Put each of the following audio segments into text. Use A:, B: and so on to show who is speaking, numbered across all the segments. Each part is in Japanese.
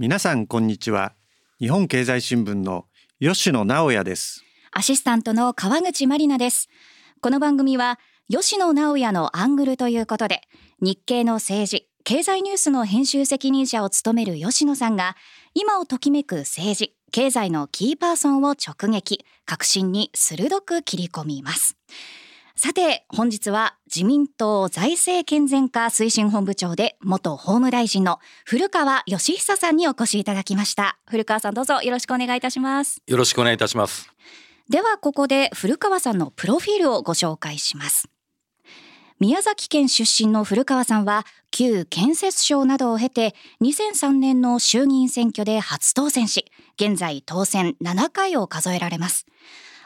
A: 皆さんこんにちは。日本経済新聞の吉野直也です。
B: アシスタントの川口真理奈です。この番組は吉野直也のアングルということで日経の政治経済ニュースの編集責任者を務める吉野さんが今をときめく政治経済のキーパーソンを直撃革新に鋭く切り込みます。さて本日は自民党財政健全化推進本部長で元法務大臣の古川義久さんにお越しいただきました。古川さんどうぞよろしくお願いいたします。
C: よろしくお願いいたします。
B: ではここで古川さんのプロフィールをご紹介します。宮崎県出身の古川さんは旧建設省などを経て2003年の衆議院選挙で初当選し現在当選7回を数えられます。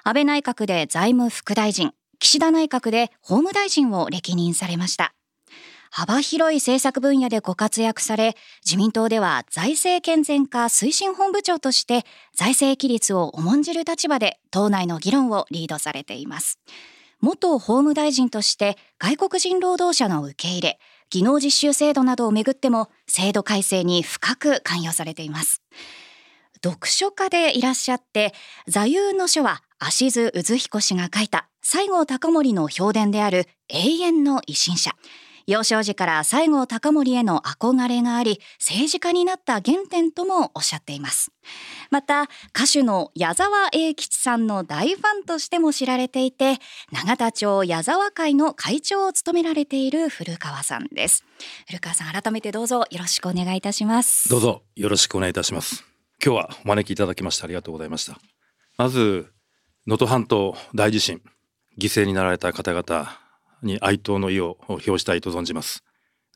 B: 安倍内閣で財務副大臣岸田内閣で法務大臣を歴任されました。幅広い政策分野でご活躍され自民党では財政健全化推進本部長として財政規律を重んじる立場で党内の議論をリードされています。元法務大臣として外国人労働者の受け入れ技能実習制度などをめぐっても制度改正に深く関与されています。読書家でいらっしゃって座右の書は芦津渦彦氏が書いた西郷隆盛の評伝である永遠の維新者。幼少時から西郷隆盛への憧れがあり政治家になった原点ともおっしゃっています。また歌手の矢沢永吉さんの大ファンとしても知られていて永田町矢沢会の会長を務められている古川さんです。古川さん改めてどうぞよろしくお願いいたします。
C: どうぞよろしくお願いいたします。今日はお招きいただきましてありがとうございました。まず能登半島大地震犠牲になられた方々に哀悼の意を表したいと存じます。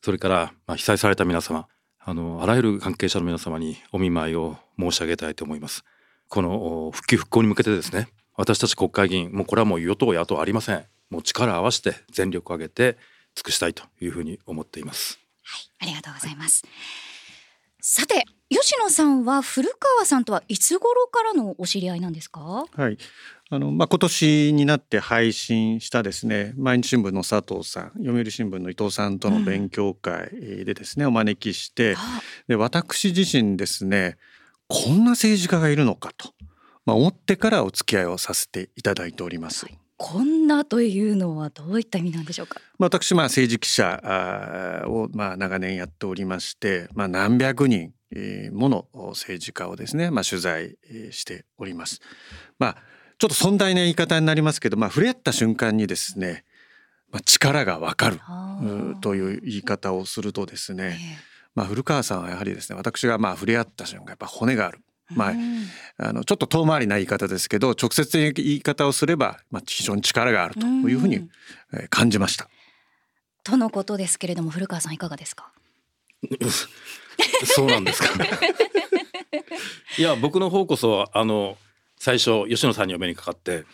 C: それから、まあ、被災された皆様あのあらゆる関係者の皆様にお見舞いを申し上げたいと思います。この復旧復興に向けてですね私たち国会議員もうこれはもう与党野党ありません。もう力を合わせて全力を挙げて尽くしたいというふうに思っています。
B: はいありがとうございます、さて吉野さんは古川さんとはいつ頃からのお知り合いなんですか？
A: はいあのまあ、今年になって配信したですね毎日新聞の佐藤さん読売新聞の伊藤さんとの勉強会でですね、うん、お招きしてで私自身ですねこんな政治家がいるのかと、まあ、思ってからお付き合いをさせていただいております。はい
B: こんなというのはどういった意味なんでしょうか？
A: まあ、私まあ政治記者をまあ長年やっておりまして、まあ、何百人もの政治家をですね、まあ、取材しております。まあちょっと尊大な言い方になりますけど、まあ、触れ合った瞬間にですね、まあ、力がわかる。という言い方をするとですね、まあ、古川さんはやはりですね私がまあ触れ合った瞬間やっぱ骨がある。まあ、あのちょっと遠回りな言い方ですけど直接的な言い方をすれば、まあ、非常に力があるというふうに感じました。
B: とのことですけれども古川さんいかがですか？
C: そうなんですか。いや僕の方こそあの最初吉野さんにお目にかかって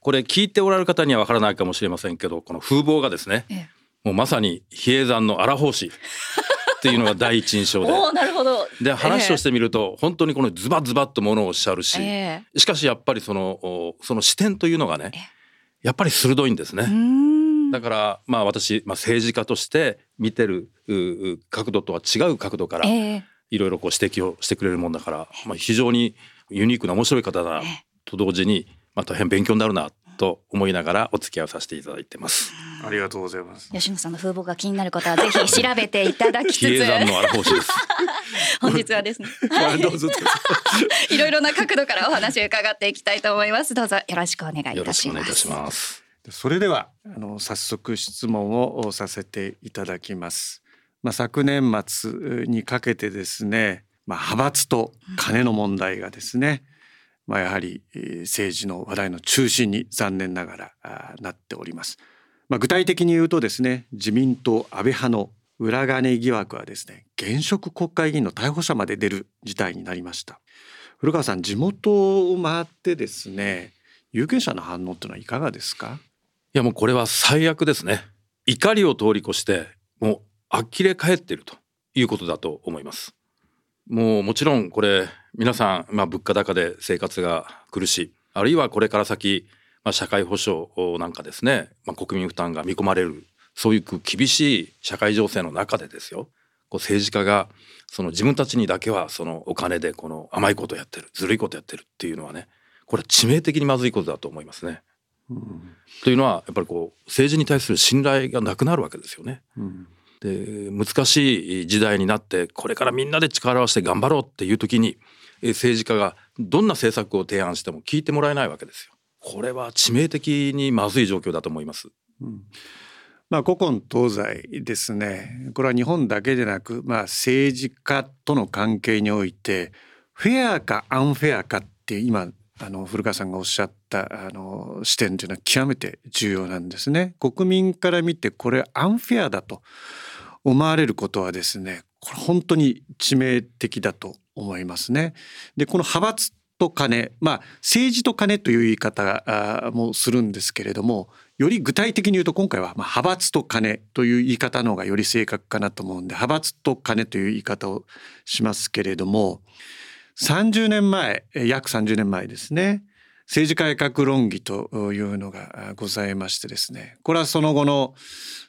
C: これ聞いておられる方にはわからないかもしれませんけどこの風貌がですね、ええ、もうまさに比叡山の荒法師っていうのが第一印象で。
B: なるほど。
C: で話をしてみると、え、本当にこのズバズバッとものをおっしゃるし、しかしやっぱりそのその視点というのがねやっぱり鋭いんですね。だからまあ私、まあ、政治家として見てる角度とは違う角度からいろいろこう指摘をしてくれるもんだから、まあ、非常にユニークな面白い方だと同時に、まあ、大変勉強になるなと思いながらお付き合いをさせていただいてます。
A: ありがとうございます。
B: 吉野さんの風貌が気になる方はぜひ調べていただきつつ。本日はですね。
A: どうぞ
B: いろいろな角度からお話を伺っていきたいと思います。どうぞよろしくお願いいたします。よろしくお願いいたします。
A: それではあの早速質問をさせていただきます。まあ昨年末にかけてですね、まあ、派閥と金の問題がですね、うん、まあ、やはり政治の話題の中心に残念ながらなっております。まあ、具体的に言うとですね自民党安倍派の裏金疑惑はですね現職国会議員の逮捕者まで出る事態になりました。古川さん地元を回ってですね有権者の反応っていうのはいかがですか？
C: いやもうこれは最悪ですね。怒りを通り越してもう呆れ返っているということだと思います。もうもちろんこれ皆さん、まあ、物価高で生活が苦しいあるいはこれから先、まあ、社会保障なんかですね、まあ、国民負担が見込まれるそういう厳しい社会情勢の中でですよこう政治家がその自分たちにだけはそのお金でこの甘いことやってるずるいことやってるっていうのはねこれは致命的にまずいことだと思いますね。うん、というのはやっぱりこう政治に対する信頼がなくなるわけですよね。うん、で難しい時代になってこれからみんなで力を合わせて頑張ろうっていう時に政治家がどんな政策を提案しても聞いてもらえないわけですよ。これは致命的にまずい状況だと思います。うん
A: まあ、古今東西ですねこれは日本だけでなく、まあ、政治家との関係においてフェアかアンフェアかって今あの古川さんがおっしゃったあの視点というのは極めて重要なんですね。国民から見てこれアンフェアだと思われることはですねこれ本当に致命的だと思いますね。でこの派閥と金まあ政治と金という言い方もするんですけれどもより具体的に言うと今回はま派閥と金という言い方の方がより正確かなと思うんで派閥と金という言い方をしますけれども30年前約30年前ですね政治改革論議というのがございましてですねこれはその後の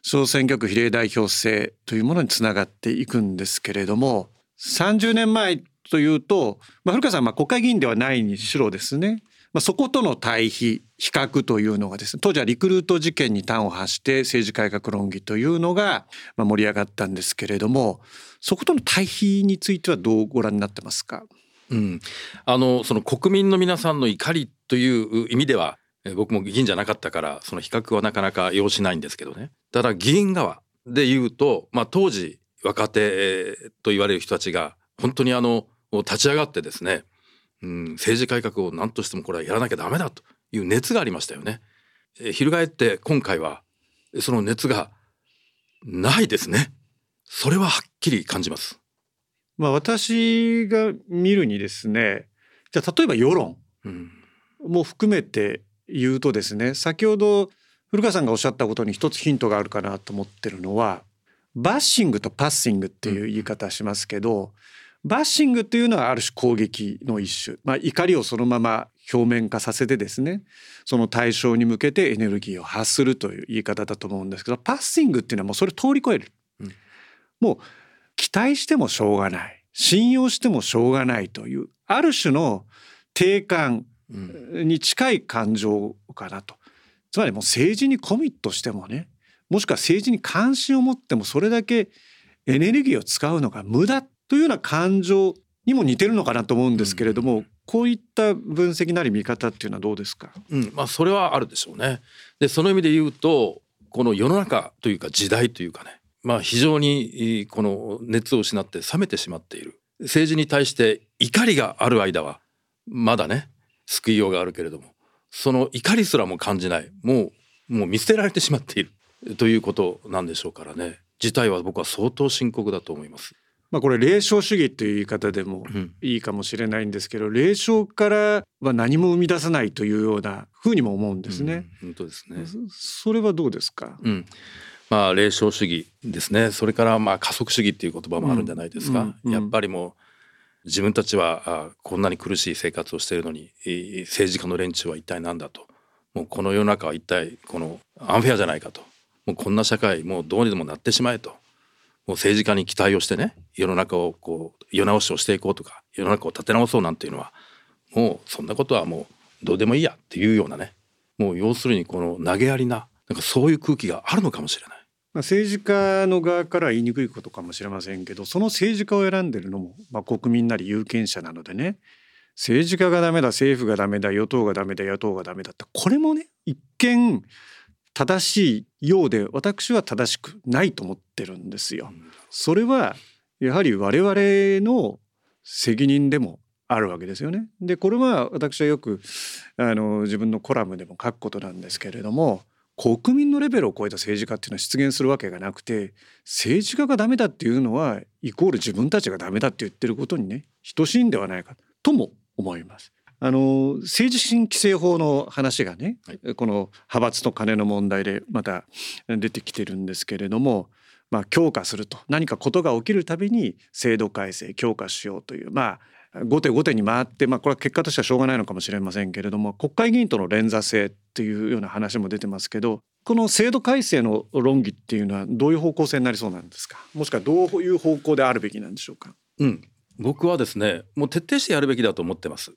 A: 小選挙区比例代表制というものにつながっていくんですけれども30年前というと、まあ、古川さんは国会議員ではないにしろですね、まあ、そことの対比比較というのがですね当時はリクルート事件に端を発して政治改革論議というのが盛り上がったんですけれどもそことの対比についてはどうご覧になってますか？
C: うん、あのその国民の皆さんの怒りという意味では僕も議員じゃなかったからその比較はなかなか要しないんですけどねただ議員側で言うと、まあ、当時若手と言われる人たちが本当にあの立ち上がってですね、うん、政治改革を何としてもこれはやらなきゃダメだという熱がありましたよね。え翻って今回はその熱がないですね。それははっきり感じます。
A: まあ私が見るにですね、じゃあ例えば世論も含めて言うとですね、先ほど古川さんがおっしゃったことに一つヒントがあるかなと思ってるのは、バッシングとパッシングっていう言い方しますけど、バッシングっていうのはある種攻撃の一種、まあ、怒りをそのまま表面化させてですねその対象に向けてエネルギーを発するという言い方だと思うんですけどパッシングっていうのはもうそれ通り越える、うん、もう期待してもしょうがない。信用してもしょうがないというある種の定感に近い感情かなと、つまりもう政治にコミットしてもねもしくは政治に関心を持ってもそれだけエネルギーを使うのが無駄というような感情にも似てるのかなと思うんですけれども、うん、こういった分析なり見方っていうのはどうですか、
C: うん。まあ、それはあるでしょうね。でその意味で言うとこの世の中というか時代というかね、まあ、非常にこの熱を失って冷めてしまっている。政治に対して怒りがある間はまだね救いようがあるけれどもその怒りすらも感じないもうもう見捨てられてしまっているということなんでしょうからね。事態は僕は相当深刻だと思います。
A: まあ、これ霊障主義という言い方でもいいかもしれないんですけど、うん、霊障からは何も生み出さないというようなふうにも思うんですね。
C: うん、本当ですね。
A: それはどうですか、
C: うんまあ、霊障主義ですねそれからまあ加速主義っていう言葉もあるんじゃないですか。やっぱりもう自分たちはあこんなに苦しい生活をしているのに政治家の連中は一体何だともうこの世の中は一体このアンフェアじゃないかともうこんな社会もうどうにでもなってしまえと。もう政治家に期待をしてね世の中をこう世直しをしていこうとか世の中を立て直そうなんていうのはもうそんなことはもうどうでもいいやっていうようなねもう要するにこの投げやりななんかそういう空気があるのかもしれない。
A: まあ、政治家の側から言いにくいことかもしれませんけどその政治家を選んでるのも、まあ、国民なり有権者なのでね政治家がダメだ政府がダメだ与党がダメだ野党がダメだってこれもね一見正しいようで私は正しくないと思ってるんですよ。それはやはり我々の責任でもあるわけですよね。でこれは私はよくあの自分のコラムでも書くことなんですけれども国民のレベルを超えた政治家っていうのは出現するわけがなくて政治家がダメだっていうのはイコール自分たちがダメだって言ってることにね等しいんではないかとも思います。あの政治審規正法の話がね、はい、この派閥と金の問題でまた出てきてるんですけれども、まあ、強化すると何かことが起きるたびに制度改正強化しようというまあ後手後手に回って、まあ、これは結果としてはしょうがないのかもしれませんけれども国会議員との連座制っていうような話も出てますけどこの制度改正の論議っていうのはどういう方向性になりそうなんですか？もしくはどういう方向であるべきなんでしょうか？
C: うん。僕はですねもう徹底してやるべきだと思ってます。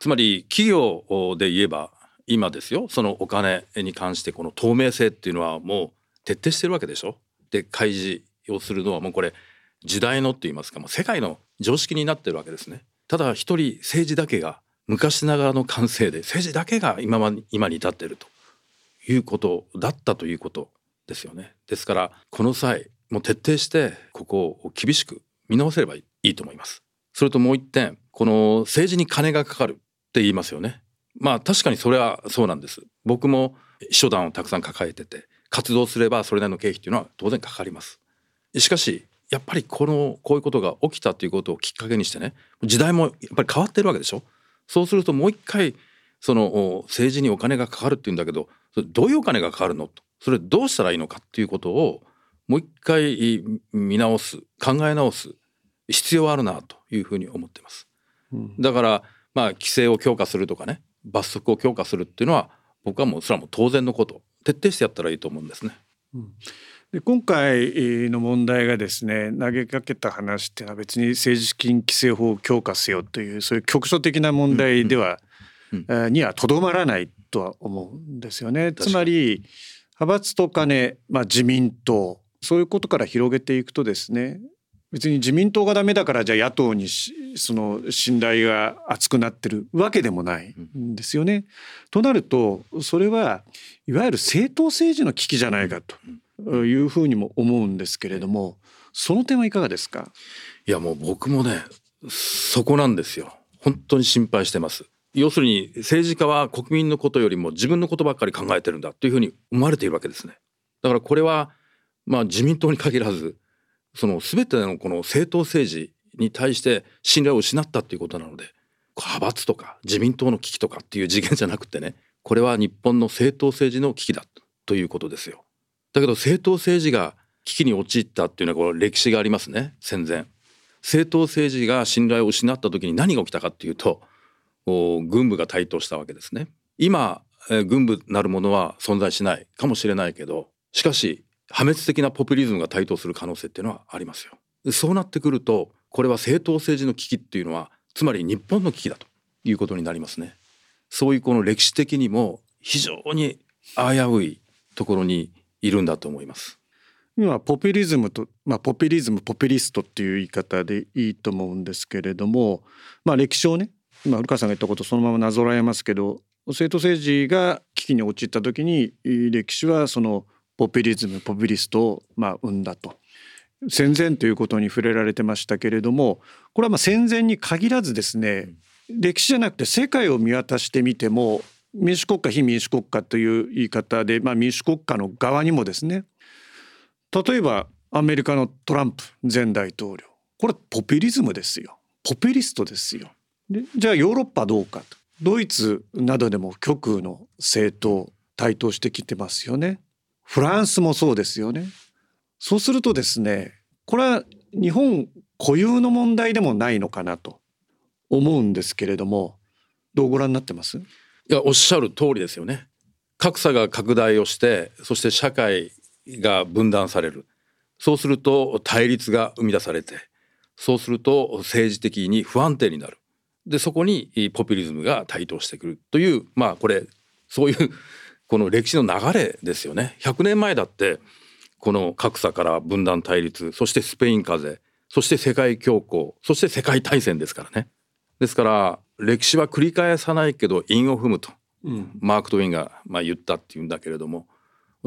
C: つまり企業で言えば今ですよそのお金に関してこの透明性っていうのはもう徹底してるわけでしょ？で開示をするのはもうこれ時代のって言いますかもう世界の常識になってるわけですね。ただ一人政治だけが昔ながらの感性で政治だけが今ま今に至っているということだったということですよね。ですからこの際もう徹底してここを厳しく見直せればいいと思います。それともう一点この政治に金がかかるって言いますよね。まあ確かにそれはそうなんです。僕も秘書団をたくさん抱えてて活動すればそれなりの経費っていうのは当然かかります。しかしやっぱりこのこういうことが起きたということをきっかけにしてね時代もやっぱり変わってるわけでしょ？そうするともう一回その政治にお金がかかるっていうんだけどどういうお金がかかるの？とそれどうしたらいいのかっていうことをもう一回見直す考え直す必要あるなというふうに思ってます。うん、だからまあ規制を強化するとかね罰則を強化するっていうのは僕はもうそれはもう当然のこと。徹底してやったらいいと思うんですね。
A: うんで今回の問題がですね投げかけた話っていうのは別に政治資金規正法を強化せよというそういう局所的な問題では、うんうん、にはとどまらないとは思うんですよね。つまり派閥と金、まあ、自民党そういうことから広げていくとですね別に自民党がダメだからじゃあ野党にその信頼が厚くなってるわけでもないんですよね。うん、となるとそれはいわゆる政党政治の危機じゃないかと。いうふうにも思うん。ですけれどもその点はいかがですか
C: いやもう僕もねそこなん。ですよ本当に心配してます要するに政治家は国民のことよりも自分のことばっかり考えてるん。だというふうに思われているわけですねだからこれはまあ自民党に限らずその全てのこの政党政治に対して信頼を失ったっていうことなので派閥とか自民党の危機とかっていう次元じゃなくてねこれは日本の政党政治の危機だということですよ。だけど政党政治が危機に陥ったっていうのはこれ歴史がありますね戦前。政党政治が信頼を失った時に何が起きたかっていうと軍部が台頭したわけですね。今、えー、軍部なるものは存在しないかもしれないけどしかし破滅的なポピュリズムが台頭する可能性っていうのはありますよ。そうなってくるとこれは政党政治の危機っていうのはつまり日本の危機だということになりますね。そういうこの歴史的にも非常に危ういところにいるんだと思います。
A: 今ポピュリズムと、まあ、ポピュリズムポピュリストっていう言い方でいいと思うんですけれども、まあ、歴史をね今古川さんが言ったことそのままなぞらえますけど政党政治が危機に陥った時に歴史はそのポピュリズムポピュリストをまあ生んだと。戦前ということに触れられてましたけれどもこれはまあ戦前に限らずですね歴史じゃなくて世界を見渡してみても民主国家非民主国家という言い方で、まあ、民主国家の側にもですね例えばアメリカのトランプ前大統領これポピュリズムですよポピュリストですよ。でじゃあヨーロッパどうかとドイツなどでも極右の政党台頭してきてますよね。フランスもそうですよね。そうするとですねこれは日本固有の問題でもないのかなと思うんですけれどもどうご覧になってます？
C: いやおっしゃる通りですよね。格差が拡大をしてそして社会が分断されるそうすると対立が生み出されてそうすると政治的に不安定になるでそこにポピュリズムが台頭してくるというまあこれそういう この歴史の流れですよね。100年前だってこの格差から分断対立そしてスペイン風邪そして世界恐慌そして世界大戦ですからね。ですから歴史は繰り返さないけど韻を踏むと、うん、マーク・トウィンがまあ言ったっていうんだけれども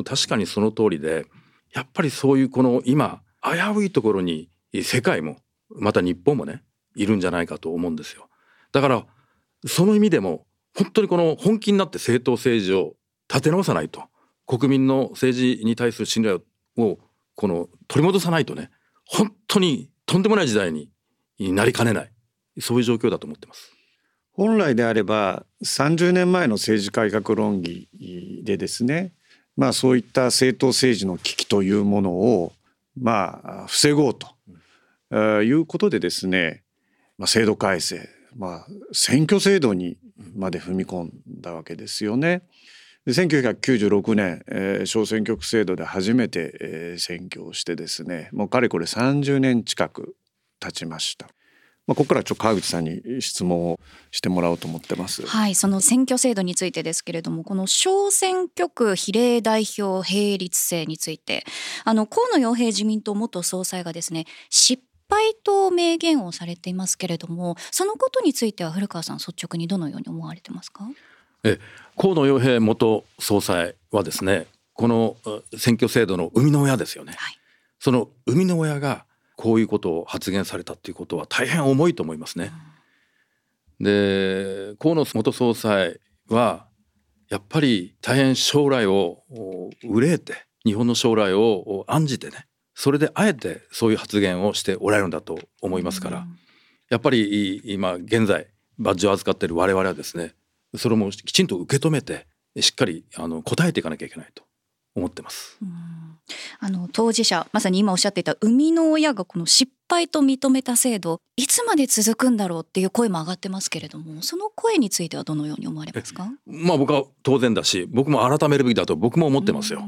C: 確かにその通りでやっぱりそういうこの今危ういところに世界もまた日本もねいるんじゃないかと思うんですよ。だからその意味でも本当にこの本気になって政党政治を立て直さないと国民の政治に対する信頼をこの取り戻さないとね本当にとんでもない時代になりかねないそういう状況だと思ってます。
A: 本来であれば30年前の政治改革論議でですねまあそういった政党政治の危機というものをまあ防ごうと、いうことでですね、まあ、制度改正、まあ、選挙制度にまで踏み込んだわけですよね。で1996年、えー、小選挙区制度で初めて、えー、選挙をしてですねもうかれこれ30年近く経ちました。まあ、ここからちょっと川口さんに質問をしてもらおうと思ってます。
B: はい、その選挙制度についてですけれども、この小選挙区比例代表並立制について、あの河野洋平自民党元総裁がですね、失敗と明言をされていますけれども、そのことについては古川さん率直にどのように思われてますか？
C: え、河野洋平元総裁はですね、この選挙制度の生みの親ですよね。はい、その生みの親がこういうことを発言されたっていうことは大変重いと思いますね。で河野元総裁はやっぱり大変将来を憂えて日本の将来を案じてねそれであえてそういう発言をしておられるんだと思いますから、やっぱり今現在バッジを預かっている我々はですねそれもきちんと受け止めてしっかりあの答えていかなきゃいけないと思ってます。
B: あの当事者まさに今おっしゃっていた生みの親がこの失敗と認めた制度いつまで続くんだろうっていう声も上がってますけれどもその声についてはどのように思われますか？
C: まあ僕は当然だし僕も改めるべきだと僕も思ってますよ。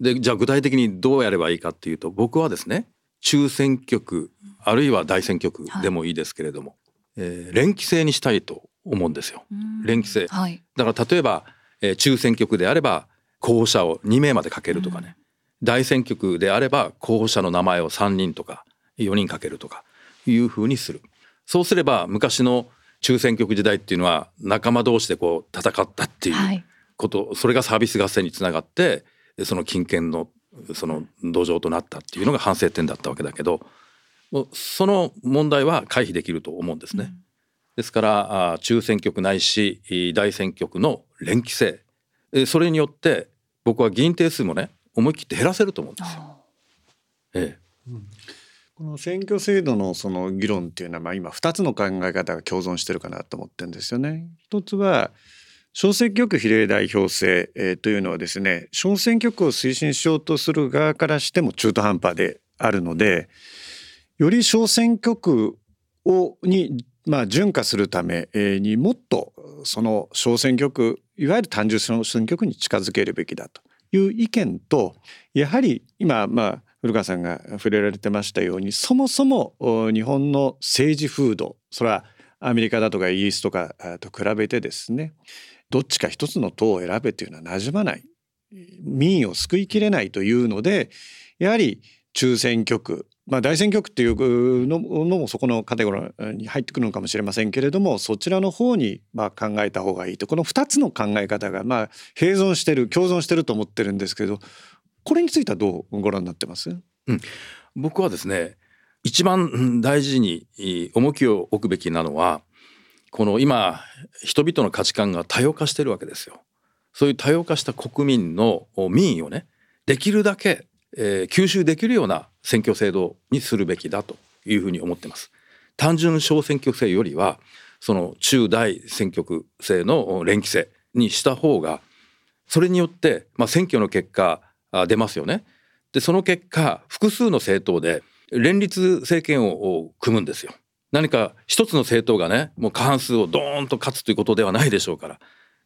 C: でじゃあ具体的にどうやればいいかっていうと僕はですね中選挙区あるいは大選挙区でもいいですけれども、はい、えー、連期制にしたいと思うんですよ。連期制、はい、だから例えば、えー、中選挙区であれば候補者を2名までかけるとかね、大選挙区であれば候補者の名前を3人とか4人かけるとかいうふうにする。そうすれば昔の中選挙区時代っていうのは仲間同士でこう戦ったっていうこと、はい、それがサービス合戦につながってその金権のその土壌となったっていうのが反省点だったわけだけどその問題は回避できると思うんですね。うん、ですから中選挙区ないし大選挙区の連期制それによって僕は議員定数もね思い切って減らせると思うんですよ。ええ
A: うん、この選挙制度のその議論っていうのはまあ今2つの考え方が共存してるかなと思ってるんですよね。一つは小選挙区比例代表制、えー、というのはですね小選挙区を推進しようとする側からしても中途半端であるのでより小選挙区をにまあ準化するためにもっとその小選挙区いわゆる単純小選挙区に近づけるべきだという意見とやはり今まあ古川さんが触れられてましたようにそもそも日本の政治風土それはアメリカだとかイギリスとかと比べてですねどっちか一つの党を選べというのはなじまない。民意を救いきれないというのでやはり中選挙区まあ、大選挙区っていうのもそこのカテゴリーに入ってくるのかもしれませんけれどもそちらの方にまあ考えた方がいいと。この2つの考え方がまあ併存してる共存してると思ってるんですけどこれについてはどうご覧になってます、
C: うん、僕はですね一番大事に重きを置くべきなのはこの今人々の価値観が多様化してるわけですよ。そういう多様化した国民の民意をねできるだけえー、吸収できるような選挙制度にするべきだというふうに思ってます。単純小選挙区制よりはその中大選挙区制の連期制にした方がそれによって、まあ、選挙の結果出ますよね。でその結果複数の政党で連立政権を組むんですよ。何か一つの政党がねもう過半数をドーンと勝つということではないでしょうから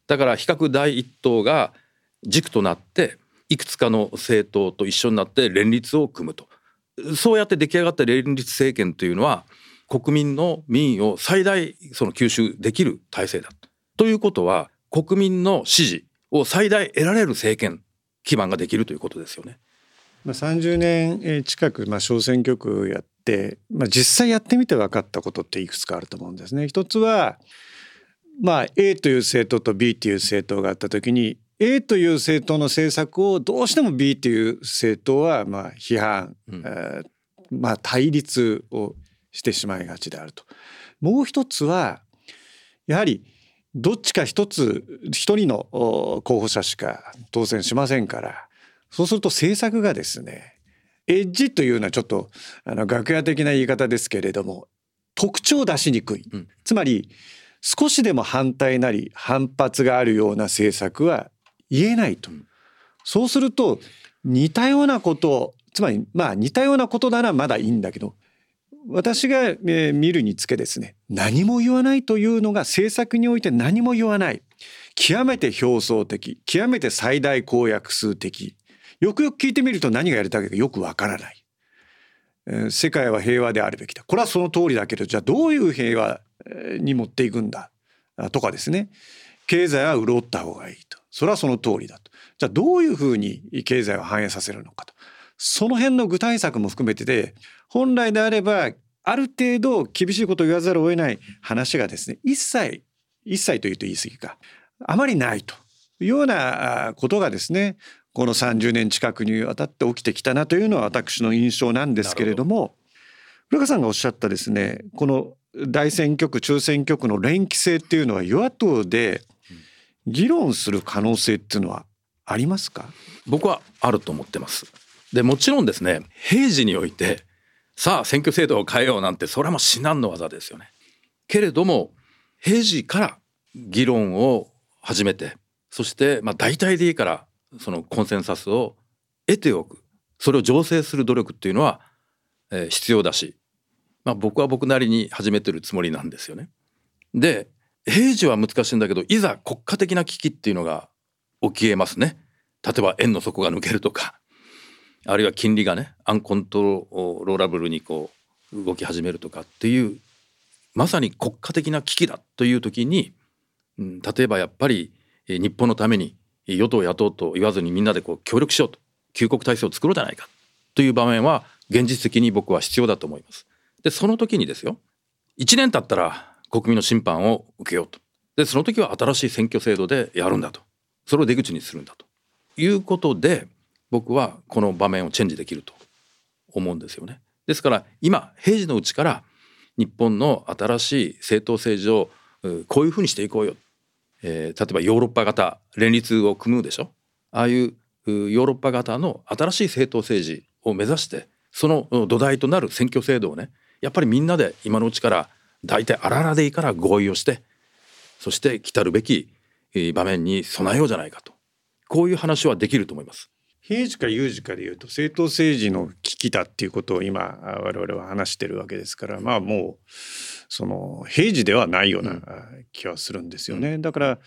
C: だから比較第一党が軸となっていくつかの政党と一緒になって連立を組むとそうやって出来上がった連立政権というのは国民の民意を最大その吸収できる体制だということは国民の支持を最大得られる政権基盤ができるということですよね。
A: まあ、30年近く、まあ、小選挙区やって、まあ、実際やってみて分かったことっていくつかあると思うんですね。一つは、まあ、A という政党と B という政党があった時に A という政党の政策をどうしても B という政党はまあ批判、うん、えー、まあ、対立をしてしまいがちであると。もう一つはやはりどっちか一つ一人の候補者しか当選しませんからそうすると政策がですねエッジというのはちょっとあの楽屋的な言い方ですけれども特徴を出しにくい、うん、つまり少しでも反対なり反発があるような政策は言えないと。そうすると似たようなことつまりまあ似たようなことならまだいいんだけど私が、え見るにつけですね何も言わないというのが政策において何も言わない。極めて表層的極めて最大公約数的。よくよく聞いてみると何がやりたいかよくわからない、えー、世界は平和であるべきだ。これはその通りだけどじゃあどういう平和に持っていくんだ？とかですね。経済は潤った方がいいとそれはその通りだと。じゃあどういうふうに経済を反映させるのかと。その辺の具体策も含めてで本来であればある程度厳しいことを言わざるを得ない話がですね一切一切というと言い過ぎか。あまりないというようなことがですねこの30年近くにわたって起きてきたなというのは私の印象なんですけれども古川さんがおっしゃったですねこの大選挙区中選挙区の連携性っていうのは与野党で議論する可能性っていうのはありますか？
C: 僕はあると思ってます。でもちろんですね平時においてさあ選挙制度を変えようなんてそれはもう至難の業ですよね。けれども平時から議論を始めてそしてまあ大体でいいからそのコンセンサスを得ておく。それを醸成する努力っていうのは、えー、必要だし、まあ、僕は僕なりに始めてるつもりなんですよね。で平時は難しいんだけどいざ国家的な危機っていうのが起きえますね。例えば円の底が抜けるとかあるいは金利がねアンコントローラブルにこう動き始めるとかっていうまさに国家的な危機だという時に、うん、例えばやっぱり日本のために与党野党と言わずにみんなでこう協力しようと救国体制を作ろうじゃないかという場面は現実的に僕は必要だと思います。でその時にですよ1年経ったら国民の審判を受けようと。でその時は新しい選挙制度でやるんだと。それを出口にするんだと。いうことで僕はこの場面をチェンジできると思うんですよね。ですから今平時のうちから日本の新しい政党政治をこういうふうにしていこうよ。えー、例えばヨーロッパ型連立を組むでしょ。ああいうヨーロッパ型の新しい政党政治を目指してその土台となる選挙制度をねやっぱりみんなで今のうちから大体あららでいいから合意をしてそして来たるべき場面に備えようじゃないかとこういう話はできると思います。
A: 平時か有事かでいうと政党政治の危機だっていうことを今我々は話してるわけですからまあもうその平時ではないような気はするんですよね。だから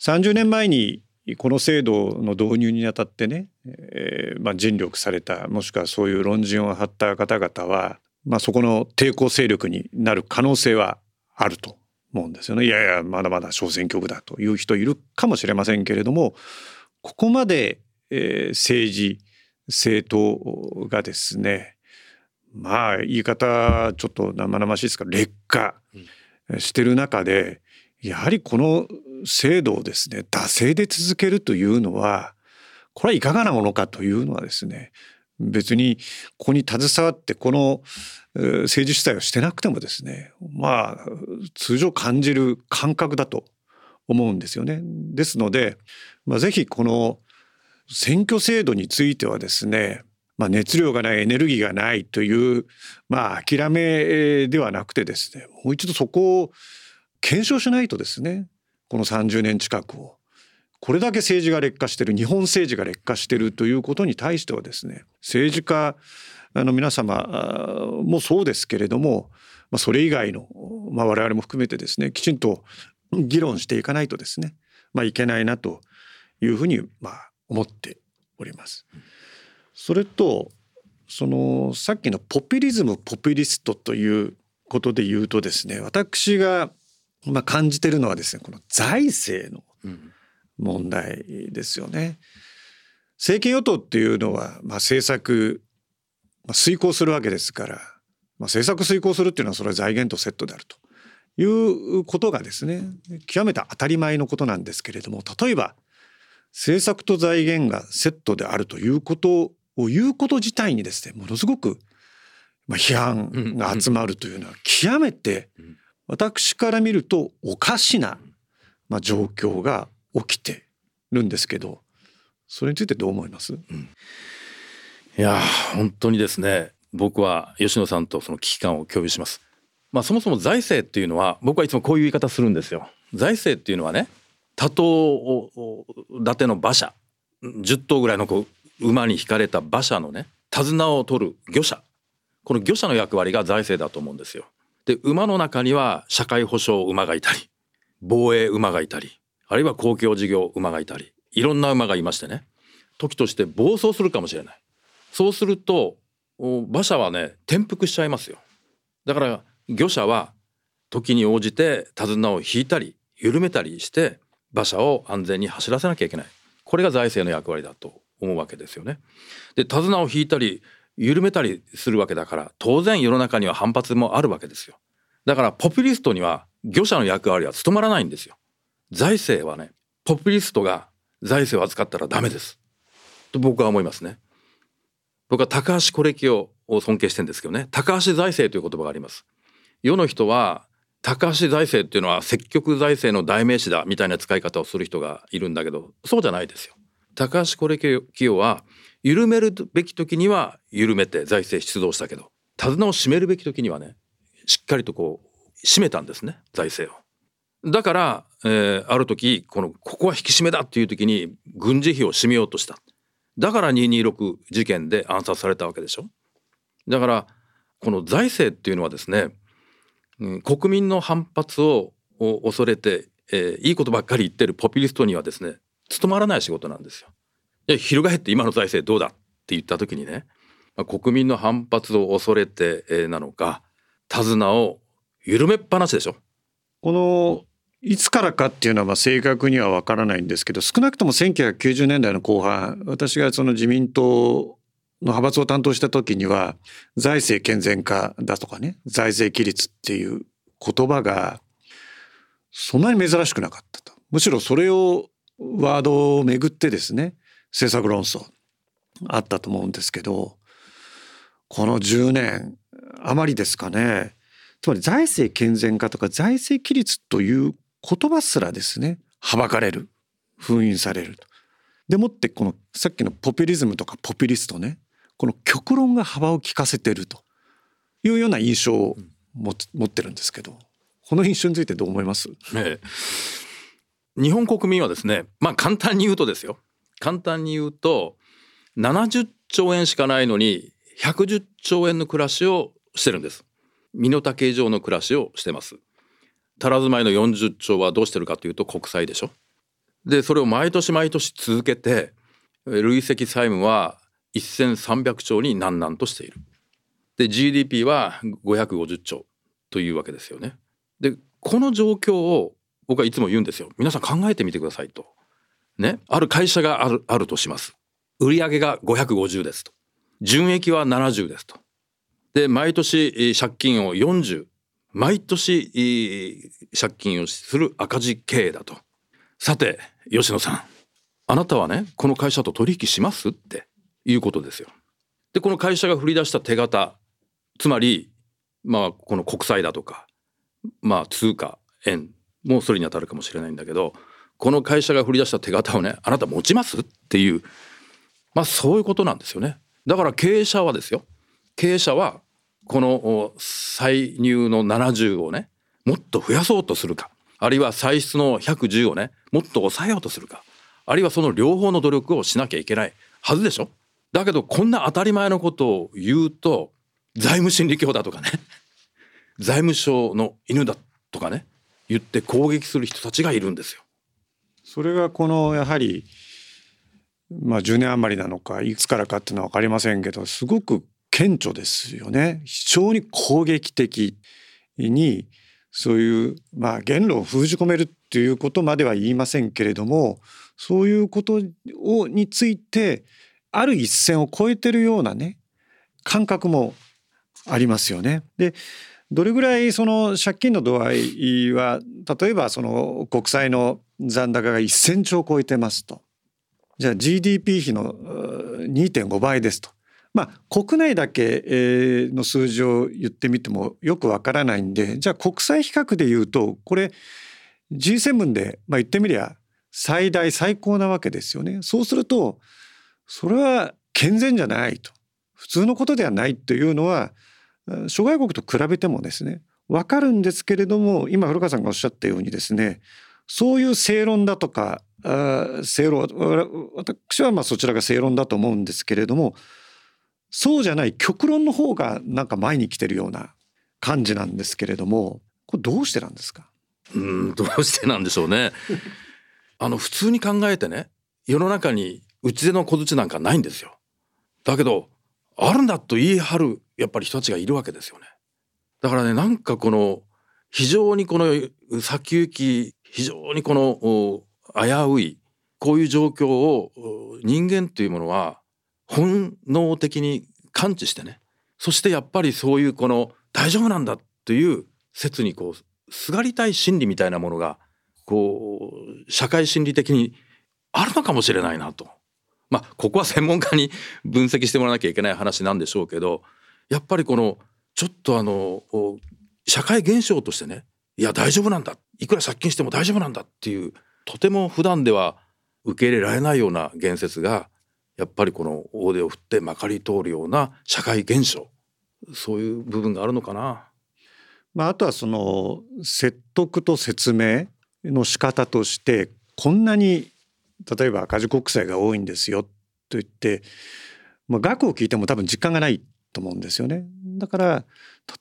A: 30年前にこの制度の導入にあたってね、えー、まあ、尽力されたもしくはそういう論陣を張った方々は、まあ、そこの抵抗勢力になる可能性はあると思うんですよね。いやいやまだまだ小選挙区だという人いるかもしれませんけれどもここまで、えー、政治政党がですねまあ言い方ちょっと生々しいですが劣化してる中でやはりこの制度をですね惰性で続けるというのはこれはいかがなものかというのはですね別にここに携わってこの政治主催をしてなくてもですねまあ通常感じる感覚だと思うんですよね。ですので、まあ、ぜひこの選挙制度についてはですねまあ、熱量がないエネルギーがないという、まあ、諦めではなくてですねもう一度そこを検証しないとですねこの30年近くをこれだけ政治が劣化してる日本政治が劣化してるということに対してはですね政治家の皆様もそうですけれども、まあ、それ以外の、まあ、我々も含めてですねきちんと議論していかないとですね、まあ、いけないなというふうにまあ思っております。それとそのさっきのポピュリズムポピュリストということで言うとですね私がまあ感じてるのはですねこの財政の問題ですよね。政権与党っていうのはまあ政策、まあ、遂行するわけですから、まあ、政策遂行するっていうのはそれは財源とセットであるということがですね極めて当たり前のことなんですけれども例えば政策と財源がセットであるということを言うこと自体にですねものすごく批判が集まるというのは極めて私から見るとおかしなまあ状況が起きてるんですけどそれについてどう思います、うん、
C: いや本当にですね僕は吉野さんとその危機感を共有します。まあそもそも財政っていうのは僕はいつもこういう言い方するんですよ。財政っていうのはね多頭立ての馬車10頭ぐらいのこう馬に引かれた馬車のね手綱を取る御車この御車の役割が財政だと思うんですよ。で馬の中には社会保障馬がいたり防衛馬がいたりあるいは公共事業馬がいたりいろんな馬がいましてね時として暴走するかもしれないそうすると馬車はね転覆しちゃいますよだから漁者は時に応じて手綱を引いたり緩めたりして馬車を安全に走らせなきゃいけないこれが財政の役割だと思うわけですよね。で手綱を引いたり緩めたりするわけだから当然世の中には反発もあるわけですよ。だからポピュリストには漁者の役割は務まらないんですよ。財政はねポピュリストが財政を扱ったらダメです。と僕は思いますね。僕は高橋コレキを尊敬してんですけどね高橋財政という言葉があります。世の人は高橋財政っていうのは積極財政の代名詞だみたいな使い方をする人がいるんだけどそうじゃないですよ。高橋コレキオは緩めるべき時には緩めて財政出動したけど手綱を締めるべき時にはねしっかりとこう締めたんですね財政を。だから、えー、ある時このここは引き締めだっていう時に軍事費を締めようとした。だから226事件で暗殺されたわけでしょ。だからこの財政っていうのはですねうん、国民の反発を恐れて、えー、いいことばっかり言ってるポピュリストにはですね務まらない仕事なんですよ。で翻って今の財政どうだって言った時にね、国民の反発を恐れて、えー、なのか手綱を緩めっぱなしでしょ。
A: このいつからかっていうのはまあ正確には分からないんですけど少なくとも1990年代の後半私がその自民党の派閥を担当した時には財政健全化だとかね財政規律っていう言葉がそんなに珍しくなかったと。むしろそれをワードをめぐってですね政策論争あったと思うんですけどこの10年余りですかね。つまり財政健全化とか財政規律という言葉すらですねはばかれる。封印されると。でもってこのさっきのポピュリズムとかポピュリストねこの極論が幅を利かせてると。いうような印象を持ってるんですけど。この印象についてどう思います、え
C: え、日本国民はですねまあ簡単に言うとですよ。簡単に言うと70兆円しかないのに110兆円の暮らしをしてるんです身の丈以上の暮らしをしてます足らずまいの40兆はどうしてるかというと国債でしょでそれを毎年毎年続けて累積債務は1300兆になんなんとしている。で GDP は550兆というわけですよね。でこの状況を僕はいつも言うんですよ。皆さん考えてみてくださいと。ね、ある会社があるあるとします。売上が550ですと。純益は70ですと。で毎年借金を40毎年借金をする赤字経営だと。さて吉野さん。あなたはねこの会社と取引しますって。いうことですよ。でこの会社が振り出した手形。つまりまあこの国債だとか。まあ通貨円。もそれに当たるかもしれないんだけど。この会社が振り出した手形をねあなた持ちますっていう。まあそういうことなんですよね。だから経営者はですよ。経営者はこの歳入の70をねもっと増やそうとするか。あるいは歳出の110をねもっと抑えようとするか。あるいはその両方の努力をしなきゃいけない。はずでしょ？だけどこんな当たり前のことを言うと財務心理教だとかね。財務省の犬だとかね。言って攻撃する人たちがいるんですよ。
A: それがこのやはりまあ10年余りなのかいつからかっていうのは分かりませんけどすごく顕著ですよね。非常に攻撃的にそういうまあ言論を封じ込めるっていうことまでは言いませんけれどもそういうことをについてある一線を越えてるようなね感覚もありますよね。でどれぐらいその借金の度合いは例えばその国債の残高が1,000兆を超えてますとじゃあ GDP 比の2.5倍ですと。まあ国内だけの数字を言ってみてもよくわからないんでじゃあ国際比較で言うとこれ G7 で、まあ、言ってみりゃ最大最高なわけですよね。そうするとそれは健全じゃないと普通のことではないというのは諸外国と比べてもですね分かるんですけれども今古川さんがおっしゃったようにですねそういう正論だとか正論私はまあそちらが正論だと思うんですけれどもそうじゃない極論の方がなんか前に来てるような感じなんですけれどもこれどうしてなんですか？
C: うんどうしてなんでしょうね。あの普通に考えてね世の中に打ち出の小槌なんかないんですよ。だけどあるんだと言い張るやっぱり人たちがいるわけですよね。だからねなんかこの非常にこの先行き非常にこの危ういこういう状況を人間というものは本能的に感知してねそしてやっぱりそういうこの大丈夫なんだという説にこうすがりたい心理みたいなものがこう社会心理的にあるのかもしれないなと。まあここは専門家に分析してもらわなきゃいけない話なんでしょうけどやっぱりこのちょっとあの社会現象としてねいや大丈夫なんだいくら借金しても大丈夫なんだっていうとても普段では受け入れられないような言説がやっぱりこの大手を振ってまかり通るような社会現象そういう部分があるのかな。
A: まあ、あとはその説得と説明の仕方としてこんなに例えば赤字国債が多いんですよと言って、まあ、額を聞いても多分実感がないと思うんですよね。だから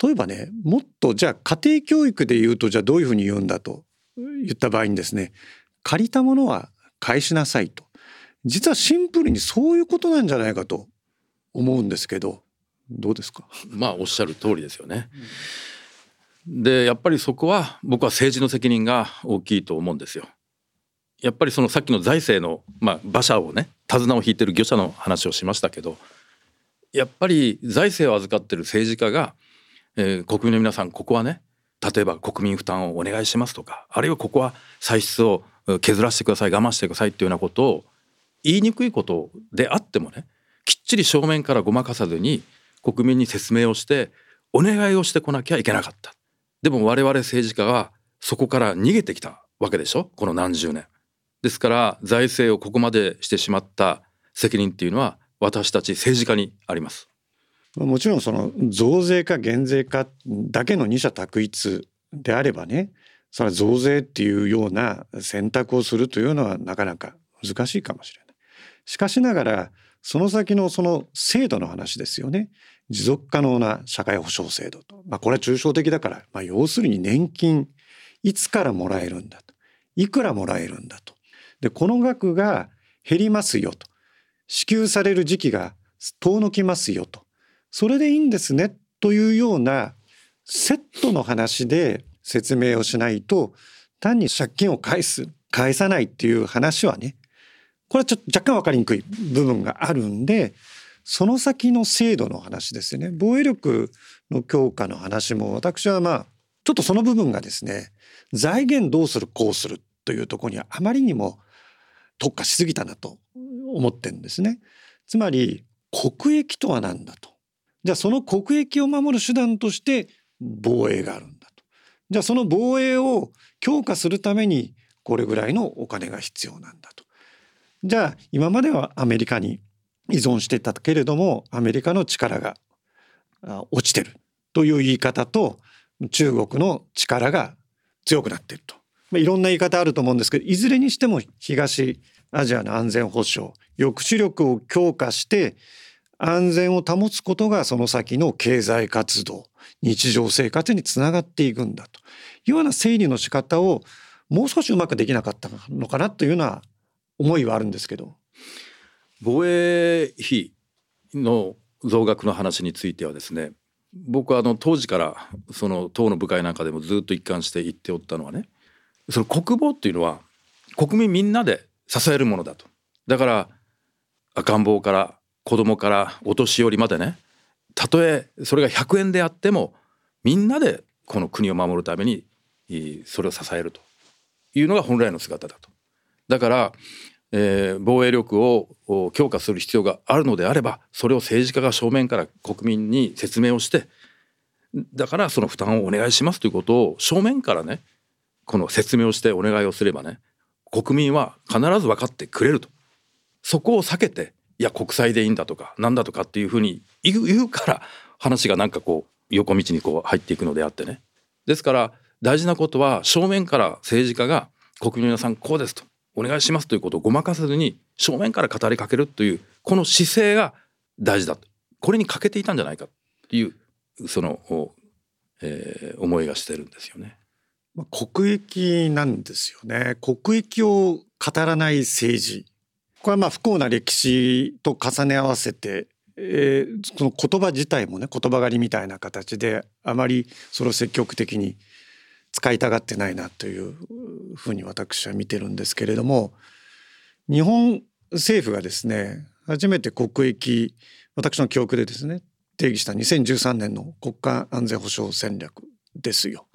A: 例えばねもっとじゃあ家庭教育で言うとじゃあどういうふうに言うんだと言った場合にですね借りたものは返しなさいと実はシンプルにそういうことなんじゃないかと思うんですけどどうですか？
C: まあおっしゃる通りですよね。でやっぱりそこは僕は政治の責任が大きいと思うんですよ。やっぱりそのさっきの財政の、まあ、馬車をね手綱を引いてる漁者の話をしましたけどやっぱり財政を預かってる政治家が、えー、国民の皆さんここはね例えば国民負担をお願いしますとかあるいはここは歳出を削らせてください我慢してくださいっていうようなことを言いにくいことであってもねきっちり正面からごまかさずに国民に説明をしてお願いをしてこなきゃいけなかった。でも我々政治家はそこから逃げてきたわけでしょ？この何十年。ですから財政をここまでしてしまった責任っていうのは私たち政治家にあります。
A: もちろんその増税か減税かだけの二者択一であればねそれは増税っていうような選択をするというのはなかなか難しいかもしれない。しかしながらその先のその制度の話ですよね。持続可能な社会保障制度と。まあこれは抽象的だから、まあ要するに年金いつからもらえるんだと。いくらもらえるんだと。で、この額が減りますよと。支給される時期が遠のきますよと。それでいいんですねというようなセットの話で説明をしないと単に借金を返す返さないっていう話はねこれはちょっと若干分かりにくい部分があるんでその先の制度の話ですよね防衛力の強化の話も私はまあちょっとその部分がですね財源どうするこうするというところにはあまりにも特化しすぎたなと思ってるんですね。つまり国益とは何だと。じゃあその国益を守る手段として防衛があるんだと。じゃあその防衛を強化するためにこれぐらいのお金が必要なんだと。じゃあ今まではアメリカに依存してたけれどもアメリカの力が落ちてるという言い方と中国の力が強くなっていると、まあ、いろんな言い方あると思うんですけどいずれにしても東アジアの安全保障抑止力を強化して安全を保つことがその先の経済活動日常生活につながっていくんだと。いうような整理の仕方をもう少しうまくできなかったのかなというような思いはあるんですけど
C: 防衛費の増額の話についてはですね僕はあの当時からその党の部会なんかでもずっと一貫して言っておったのはねその国防っていうのは国民みんなで支えるものだとだから赤ん坊から子供からお年寄りまでねたとえそれが100円であってもみんなでこの国を守るためにそれを支えるというのが本来の姿だと。だから、えー、防衛力を強化する必要があるのであればそれを政治家が正面から国民に説明をしてだからその負担をお願いしますということを正面からねこの説明をしてお願いをすればね国民は必ず分かってくれると。そこを避けていや国債でいいんだとかなんだとかっていうふうに言う言うから話がなんかこう横道にこう入っていくのであってね。ですから大事なことは正面から政治家が国民の皆さんこうですと。お願いしますということをごまかさずに正面から語りかけるというこの姿勢が大事だと。これに欠けていたんじゃないかというその、えー、思いがしてるんですよね。
A: 国益なんですよね。国益を語らない政治。これはまあ不幸な歴史と重ね合わせて、えー、その言葉自体もね言葉狩りみたいな形であまりそれを積極的に使いたがってないなというふうに私は見てるんですけれども日本政府がですね初めて国益私の記憶でですね定義した2013年の国家安全保障戦略ですよ。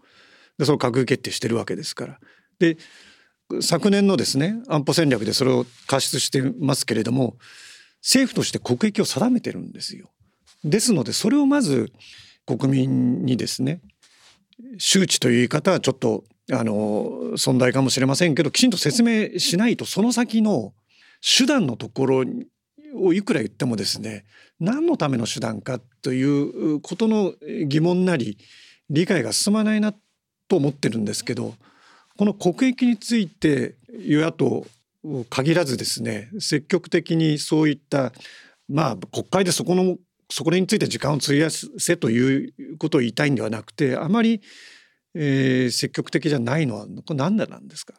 A: でそれを閣議決定してるわけですから。で昨年のですね安保戦略でそれを過失してますけれども政府として国益を定めてるんですよ。ですのでそれをまず国民にですね周知という言い方はちょっとあの存在かもしれませんけどきちんと説明しないとその先の手段のところをいくら言ってもですね何のための手段かということの疑問なり理解が進まないなと思ってるんですけどこの国益について与野党限らずですね積極的にそういったまあ国会でそこのそこについて時間を費やせということを言いたいんではなくてあまり、えー、積極的じゃないのはこれ何でなんですか、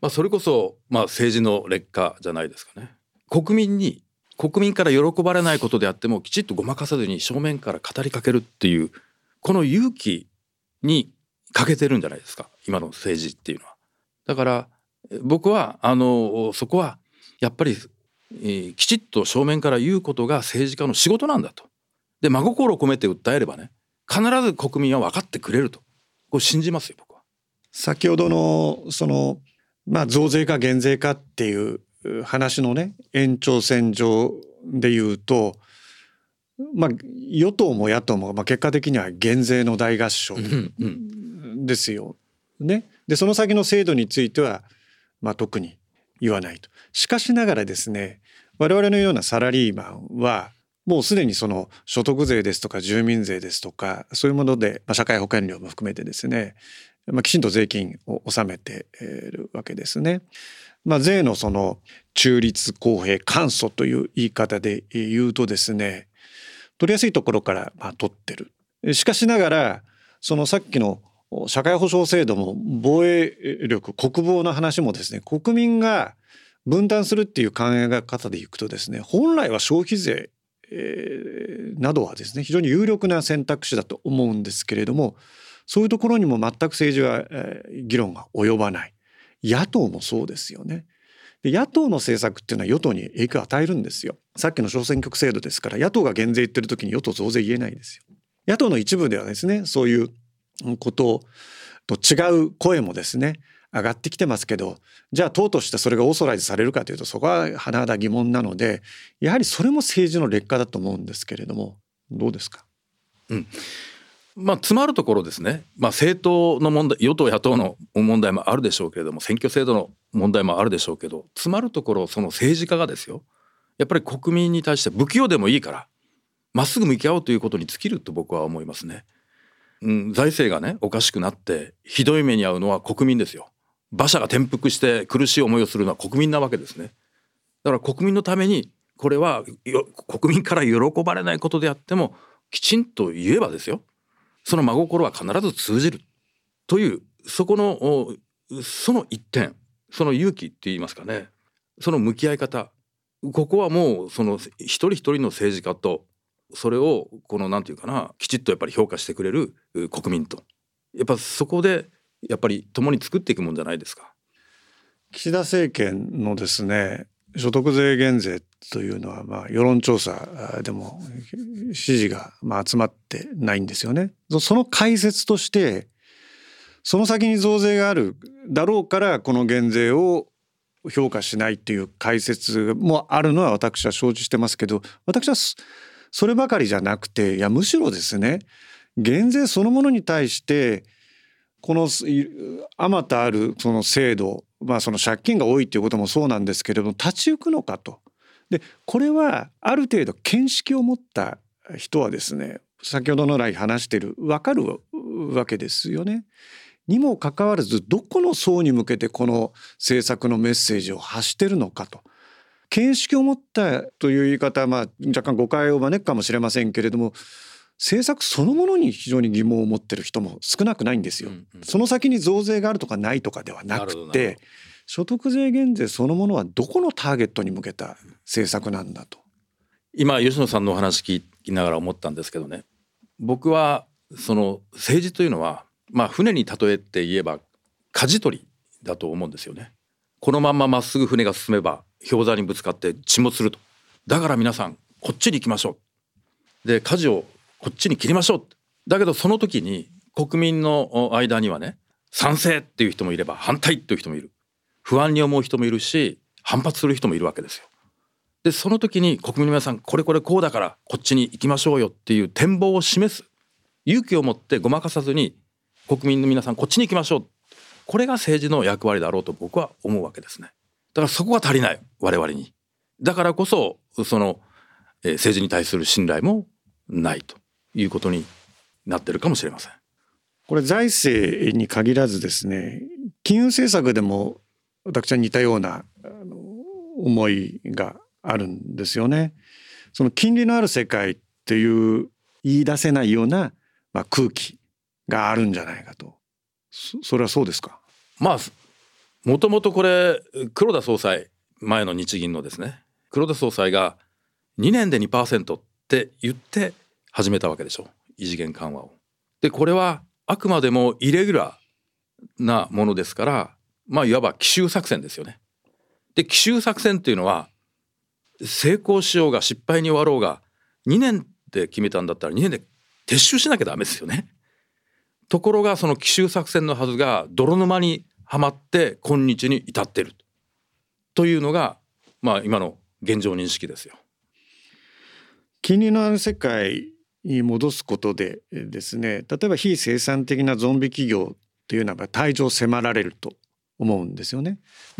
C: まあ、それこそ、まあ、政治の劣化じゃないですかね。国民に国民から喜ばれないことであってもきちっとごまかさずに正面から語りかけるっていうこの勇気に欠けてるんじゃないですか今の政治っていうのは。だから僕はあのそこはやっぱり、えー、きちっと正面から言うことが政治家の仕事なんだと。で真心を込めて訴えればね必ず国民は分かってくれるとこれ信じますよ僕は。
A: 先ほどのそのまあ増税か減税かっていう話のね延長線上で言うとまあ与党も野党も、まあ、結果的には減税の大合唱ですよ。ね、でその先の制度については、まあ、特に言わないと。しかしながらですね我々のようなサラリーマンはもうすでにその所得税ですとか住民税ですとかそういうもので、まあ、社会保険料も含めてですね、まあ、きちんと税金を納めているわけですね。まあ、税のその中立公平簡素という言い方で言うとですね取りやすいところからまあ取ってる。しかしながらそのさっきの社会保障制度も防衛力国防の話もですね国民が分担するっていう考え方でいくとですね本来は消費税、えー、などはですね非常に有力な選択肢だと思うんですけれどもそういうところにも全く政治は、えー、議論が及ばない野党もそうですよね。で野党の政策っていうのは与党に影響を与えるんですよ。さっきの小選挙区制度ですから野党が減税言ってる時に与党増税言えないですよ。野党の一部ではですねそういうことと違う声もですね上がってきてますけどじゃあ党としてそれがオーソライズされるかというとそこは甚だ疑問なのでやはりそれも政治の劣化だと思うんですけれどもどうですか、
C: うん。まあ、詰まるところですね、まあ、政党の問題与党野党の問題もあるでしょうけれども選挙制度の問題もあるでしょうけど詰まるところその政治家がですよ。やっぱり国民に対して不器用でもいいからまっすぐ向き合おうということに尽きると僕は思いますね。うん、財政がねおかしくなってひどい目に遭うのは国民ですよ。馬車が転覆して苦しい思いをするのは国民なわけですね。だから国民のためにこれは国民から喜ばれないことであってもきちんと言えばですよ。その真心は必ず通じるというそこのその一点その勇気って言いますかね。その向き合い方。ここはもうその一人一人の政治家とそれをこのなんていうかなきちっとやっぱり評価してくれる国民と。やっぱそこでやっぱり共に作っていくもんじゃないですか。
A: 岸田政権のですね所得税減税というのはまあ世論調査でも支持がまあ集まってないんですよね。その解説としてその先に増税があるだろうからこの減税を評価しないっていう解説もあるのは私は承知してますけど私はそればかりじゃなくていやむしろですね減税そのものに対してこのあまたあるその制度まあその借金が多いっていうこともそうなんですけれども立ち行くのかと。でこれはある程度見識を持った人はですね先ほどの来話してる分かるわけですよね。にもかかわらずどこの層に向けてこの政策のメッセージを発してるのかと。見識を持ったという言い方はまあ若干誤解を招くかもしれませんけれども政策そのものに非常に疑問を持ってる人も少なくないんですよ。
C: うんうん
A: その先に増税があるとかないとかではなくて所得税減税そのものはどこのターゲットに向けた政策なんだと。
C: 今吉野さんのお話聞きながら思ったんですけどね。僕はその政治というのはまあ船に例えて言えば舵取りだと思うんですよね。このまんままっすぐ船が進めば氷山にぶつかって沈没すると。だから皆さんこっちに行きましょう。で舵をこっちに切りましょう。だけどその時に国民の間にはね賛成っていう人もいれば反対っていう人もいる。不安に思う人もいるし反発する人もいるわけですよ。でその時に国民の皆さんこれこれこうだからこっちに行きましょうよっていう展望を示す。勇気を持ってごまかさずに国民の皆さんこっちに行きましょう。これが政治の役割だろうと僕は思うわけですね。だからそこが足りない我々に。だからこそその、えー政治に対する信頼もないと。いうことになってるかもしれません。
A: これ財政に限らずですね金融政策でも私は似たような思いがあるんですよね。その金利のある世界っていう言い出せないような、まあ、空気があるんじゃないかと。そそれはそうですか？
C: まあもともとこれ黒田総裁前の日銀のですね黒田総裁が2年で2%って言って始めたわけでしょ異次元緩和を。でこれはあくまでもイレギュラーなものですからまあいわば奇襲作戦ですよね。で奇襲作戦っていうのは成功しようが失敗に終わろうが2年で決めたんだったら2年で撤収しなきゃダメですよね。ところがその奇襲作戦のはずが泥沼にはまって今日に至ってるというのがまあ今の現状認識ですよ。
A: 金利の世界戻すことでですね例えば非生産的なゾンビ企業っていうのは退場を迫られると思うんですよね。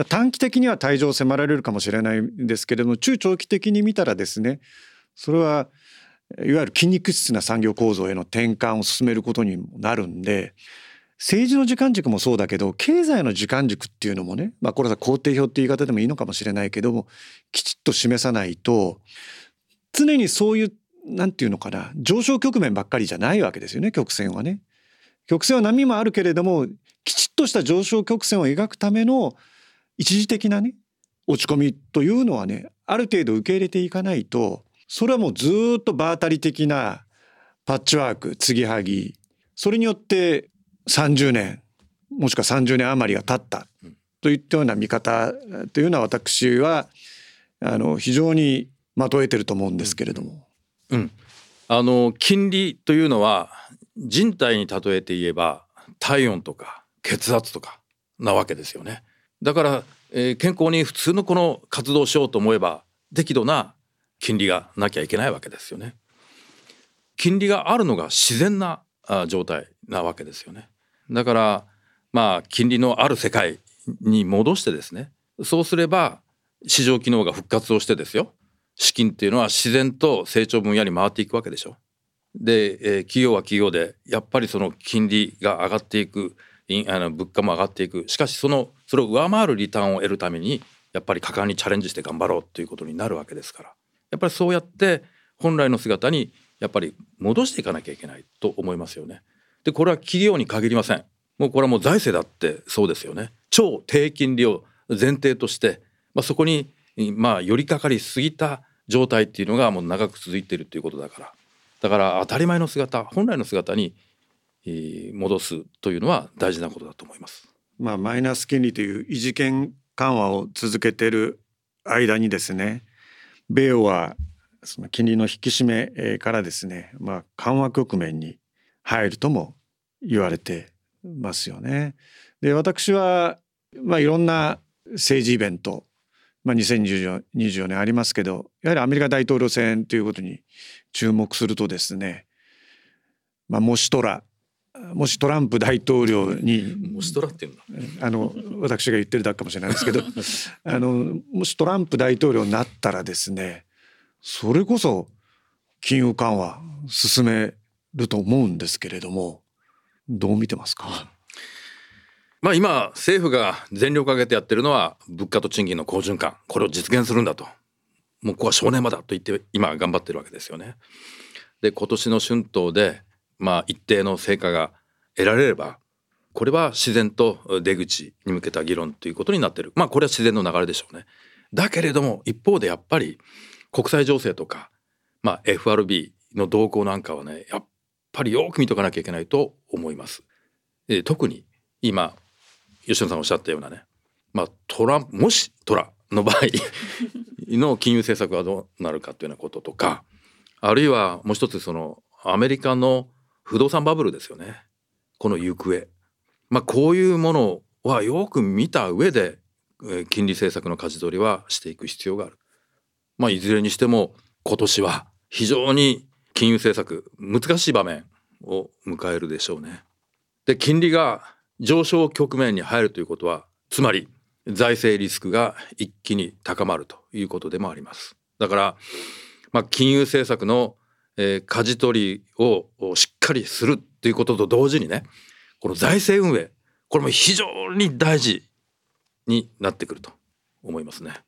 A: 短期的には退場を迫られるかもしれないんですけれども中長期的に見たらですねそれはいわゆる筋肉質な産業構造への転換を進めることにもなるんで政治の時間軸もそうだけど経済の時間軸っていうのもねまあこれは工程表って言い方でもいいのかもしれないけどもきちっと示さないと常にそういうなんていうのかな上昇局面ばっかりじゃないわけですよね曲線はね。曲線は波もあるけれどもきちっとした上昇曲線を描くための一時的なね落ち込みというのはねある程度受け入れていかないとそれはもうずっと場当たり的なパッチワーク継ぎはぎそれによって30年もしくは30年余りが経ったといったような見方というのは私はあの非常に的を得てると思うんですけれども。
C: うん、あの金利というのは人体に例えて言えば体温とか血圧とかなわけですよね。だから、えー健康に普通のこの活動をしようと思えば適度な金利がなきゃいけないわけですよね。金利があるのが自然なあ状態なわけですよね。だからまあ金利のある世界に戻してですねそうすれば市場機能が復活をしてですよ資金っていうのは自然と成長分野に回っていくわけでしょ。で、えー企業は企業でやっぱりその金利が上がっていくインあの物価も上がっていくしかしそのそれを上回るリターンを得るためにやっぱり果敢にチャレンジして頑張ろうということになるわけですからやっぱりそうやって本来の姿にやっぱり戻していかなきゃいけないと思いますよね。でこれは企業に限りません。もうこれはもう財政だってそうですよね。超低金利を前提として、まあ、そこにまあ寄りかかりすぎた状態っていうのがもう長く続いているということだからだから当たり前の姿本来の姿に戻すというのは大事なことだと思います。
A: まあ、マイナス金利という異次元緩和を続けている間にですね米欧はその金利の引き締めからですね、まあ、緩和局面に入るとも言われてますよね。で私は、まあ、いろんな政治イベント、まあ、2024年ありますけどやはりアメリカ大統領選ということに注目するとですね、まあ、もしトラもしトランプ大統領に
C: もしトラっていうんだ。
A: あの私が言ってるだけかもしれないですけど あのもしトランプ大統領になったらですねそれこそ金融緩和進めると思うんですけれどもどう見てますか、
C: まあ今政府が全力を挙げてやってるのは物価と賃金の好循環これを実現するんだともうここは正念場だと言って今頑張ってるわけですよね。で今年の春闘でまあ一定の成果が得られればこれは自然と出口に向けた議論ということになってるまあこれは自然の流れでしょうね。だけれども一方でやっぱり国際情勢とか、まあ、FRB の動向なんかはねやっぱりよく見とかなきゃいけないと思います。え特に今吉野さんおっしゃったようなね、まあ、トラもしトラの場合 の金融政策がどうなるかというようなこととかあるいはもう一つそのアメリカの不動産バブルですよねこの行方まあこういうものはよく見た上で金利政策の舵取りはしていく必要がある。まあいずれにしても今年は非常に金融政策難しい場面を迎えるでしょうね。で金利が上昇局面に入るということはつまり財政リスクが一気に高まるということでもあります。だから、まあ、金融政策の、えー、舵取りをしっかりするということと同時にねこの財政運営これも非常に大事になってくると思いますね。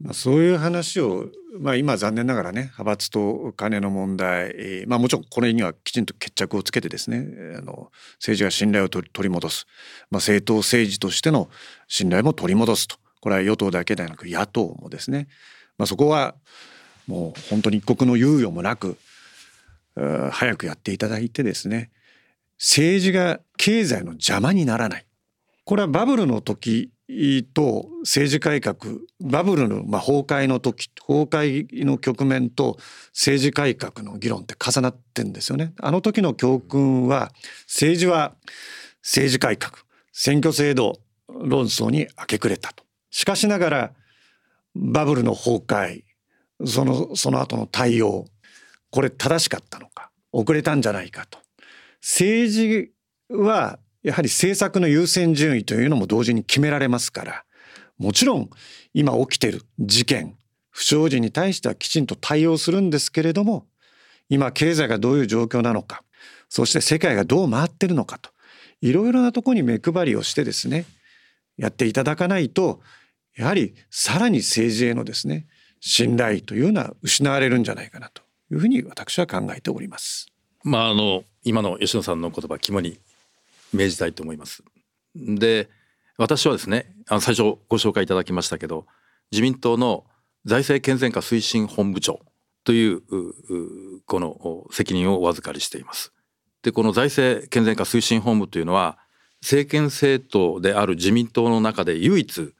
A: まあ、そういう話を、まあ、今残念ながらね派閥と金の問題、まあ、もちろんこれにはきちんと決着をつけてですねあの政治が信頼を取り戻す、まあ、政党政治としての信頼も取り戻すと。これは与党だけではなく野党もですね、まあ、そこはもう本当に一刻の猶予もなく早くやっていただいてですね。政治が経済の邪魔にならない。これはバブルの時と政治改革バブルのまあ崩壊の時崩壊の局面と政治改革の議論って重なってんですよね。あの時の教訓は政治は政治改革選挙制度論争に明け暮れたと。しかしながらバブルの崩壊そのその後の対応これ正しかったのか遅れたんじゃないかと。政治はやはり政策の優先順位というのも同時に決められますからもちろん今起きてる事件不祥事に対してはきちんと対応するんですけれども今経済がどういう状況なのかそして世界がどう回ってるのかといろいろなとこに目配りをしてですねやっていただかないとやはりさらに政治へのですね信頼というのは失われるんじゃないかなというふうに私は考えております。
C: まああの今の吉野さんの言葉肝に命じたいと思います。で私はですねあの最初ご紹介いただきましたけど自民党の財政健全化推進本部長というこの責任をお預かりしています。でこの財政健全化推進本部というのは政権政党である自民党の中で唯一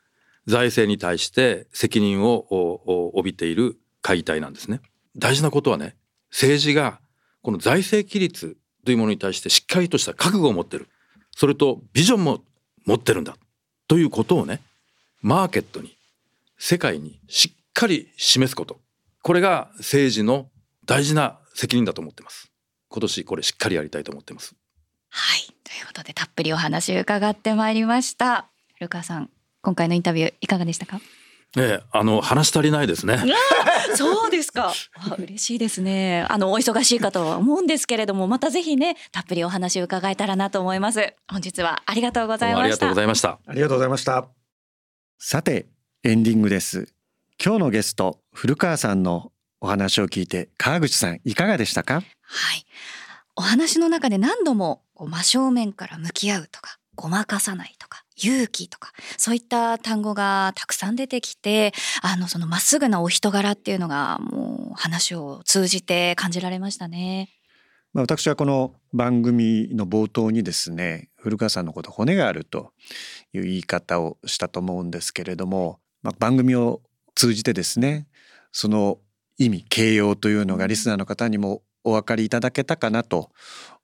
C: 財政に対して責任を帯びている会議体なんですね。大事なことはね政治がこの財政規律というものに対してしっかりとした覚悟を持ってるそれとビジョンも持ってるんだということをねマーケットに世界にしっかり示すこと。これが政治の大事な責任だと思ってます。今年これしっかりやりたいと思ってます。
B: はい。ということでたっぷりお話伺ってまいりました。古川さん今回のインタビューいかがでしたか？
C: ええ、あの話足りないですね。
B: そうですか。嬉しいですね。あのお忙しいかとは思うんですけれども、またぜひね、たっぷりお話を伺えたらなと思います。本日はありがとうございました。あ
C: りがとうございました。
A: ありがとうございました。さて、エンディングです。今日のゲスト古川さんのお話を聞いて、川口さんいかがでしたか？はい。
B: お話の中で何度も真正面から向き合うとか、ごまかさないとか。勇気とかそういった単語がたくさん出てきてあのそのまっすぐなお人柄っていうのがもう話を通じて感じられましたね。
A: まあ、私はこの番組の冒頭にですね古川さんのこと骨があるという言い方をしたと思うんですけれども、まあ、番組を通じてですねその意味形容というのがリスナーの方にもお分かりいただけたかなと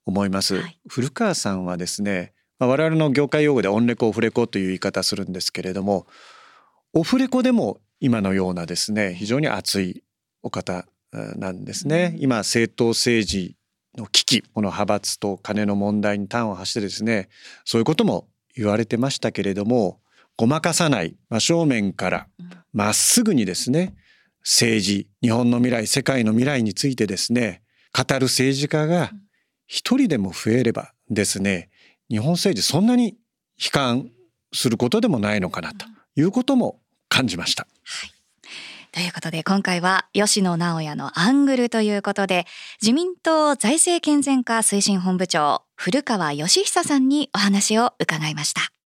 A: 思います。はい、古川さんはですねまあ、我々の業界用語でオンレコオフレコという言い方するんですけれどもオフレコでも今のようなですね非常に熱いお方なんですね。今政党政治の危機この派閥と金の問題に端を発してですねそういうことも言われてましたけれどもごまかさない真正面からまっすぐにですね政治日本の未来世界の未来についてですね語る政治家が一人でも増えればですね日本政治そんなに悲観することでもないのかなということも感じました。はい
B: ということで今回は吉野直也のアングルということで自民党財政健全化推進本部長古川義久さんにお話を伺いました。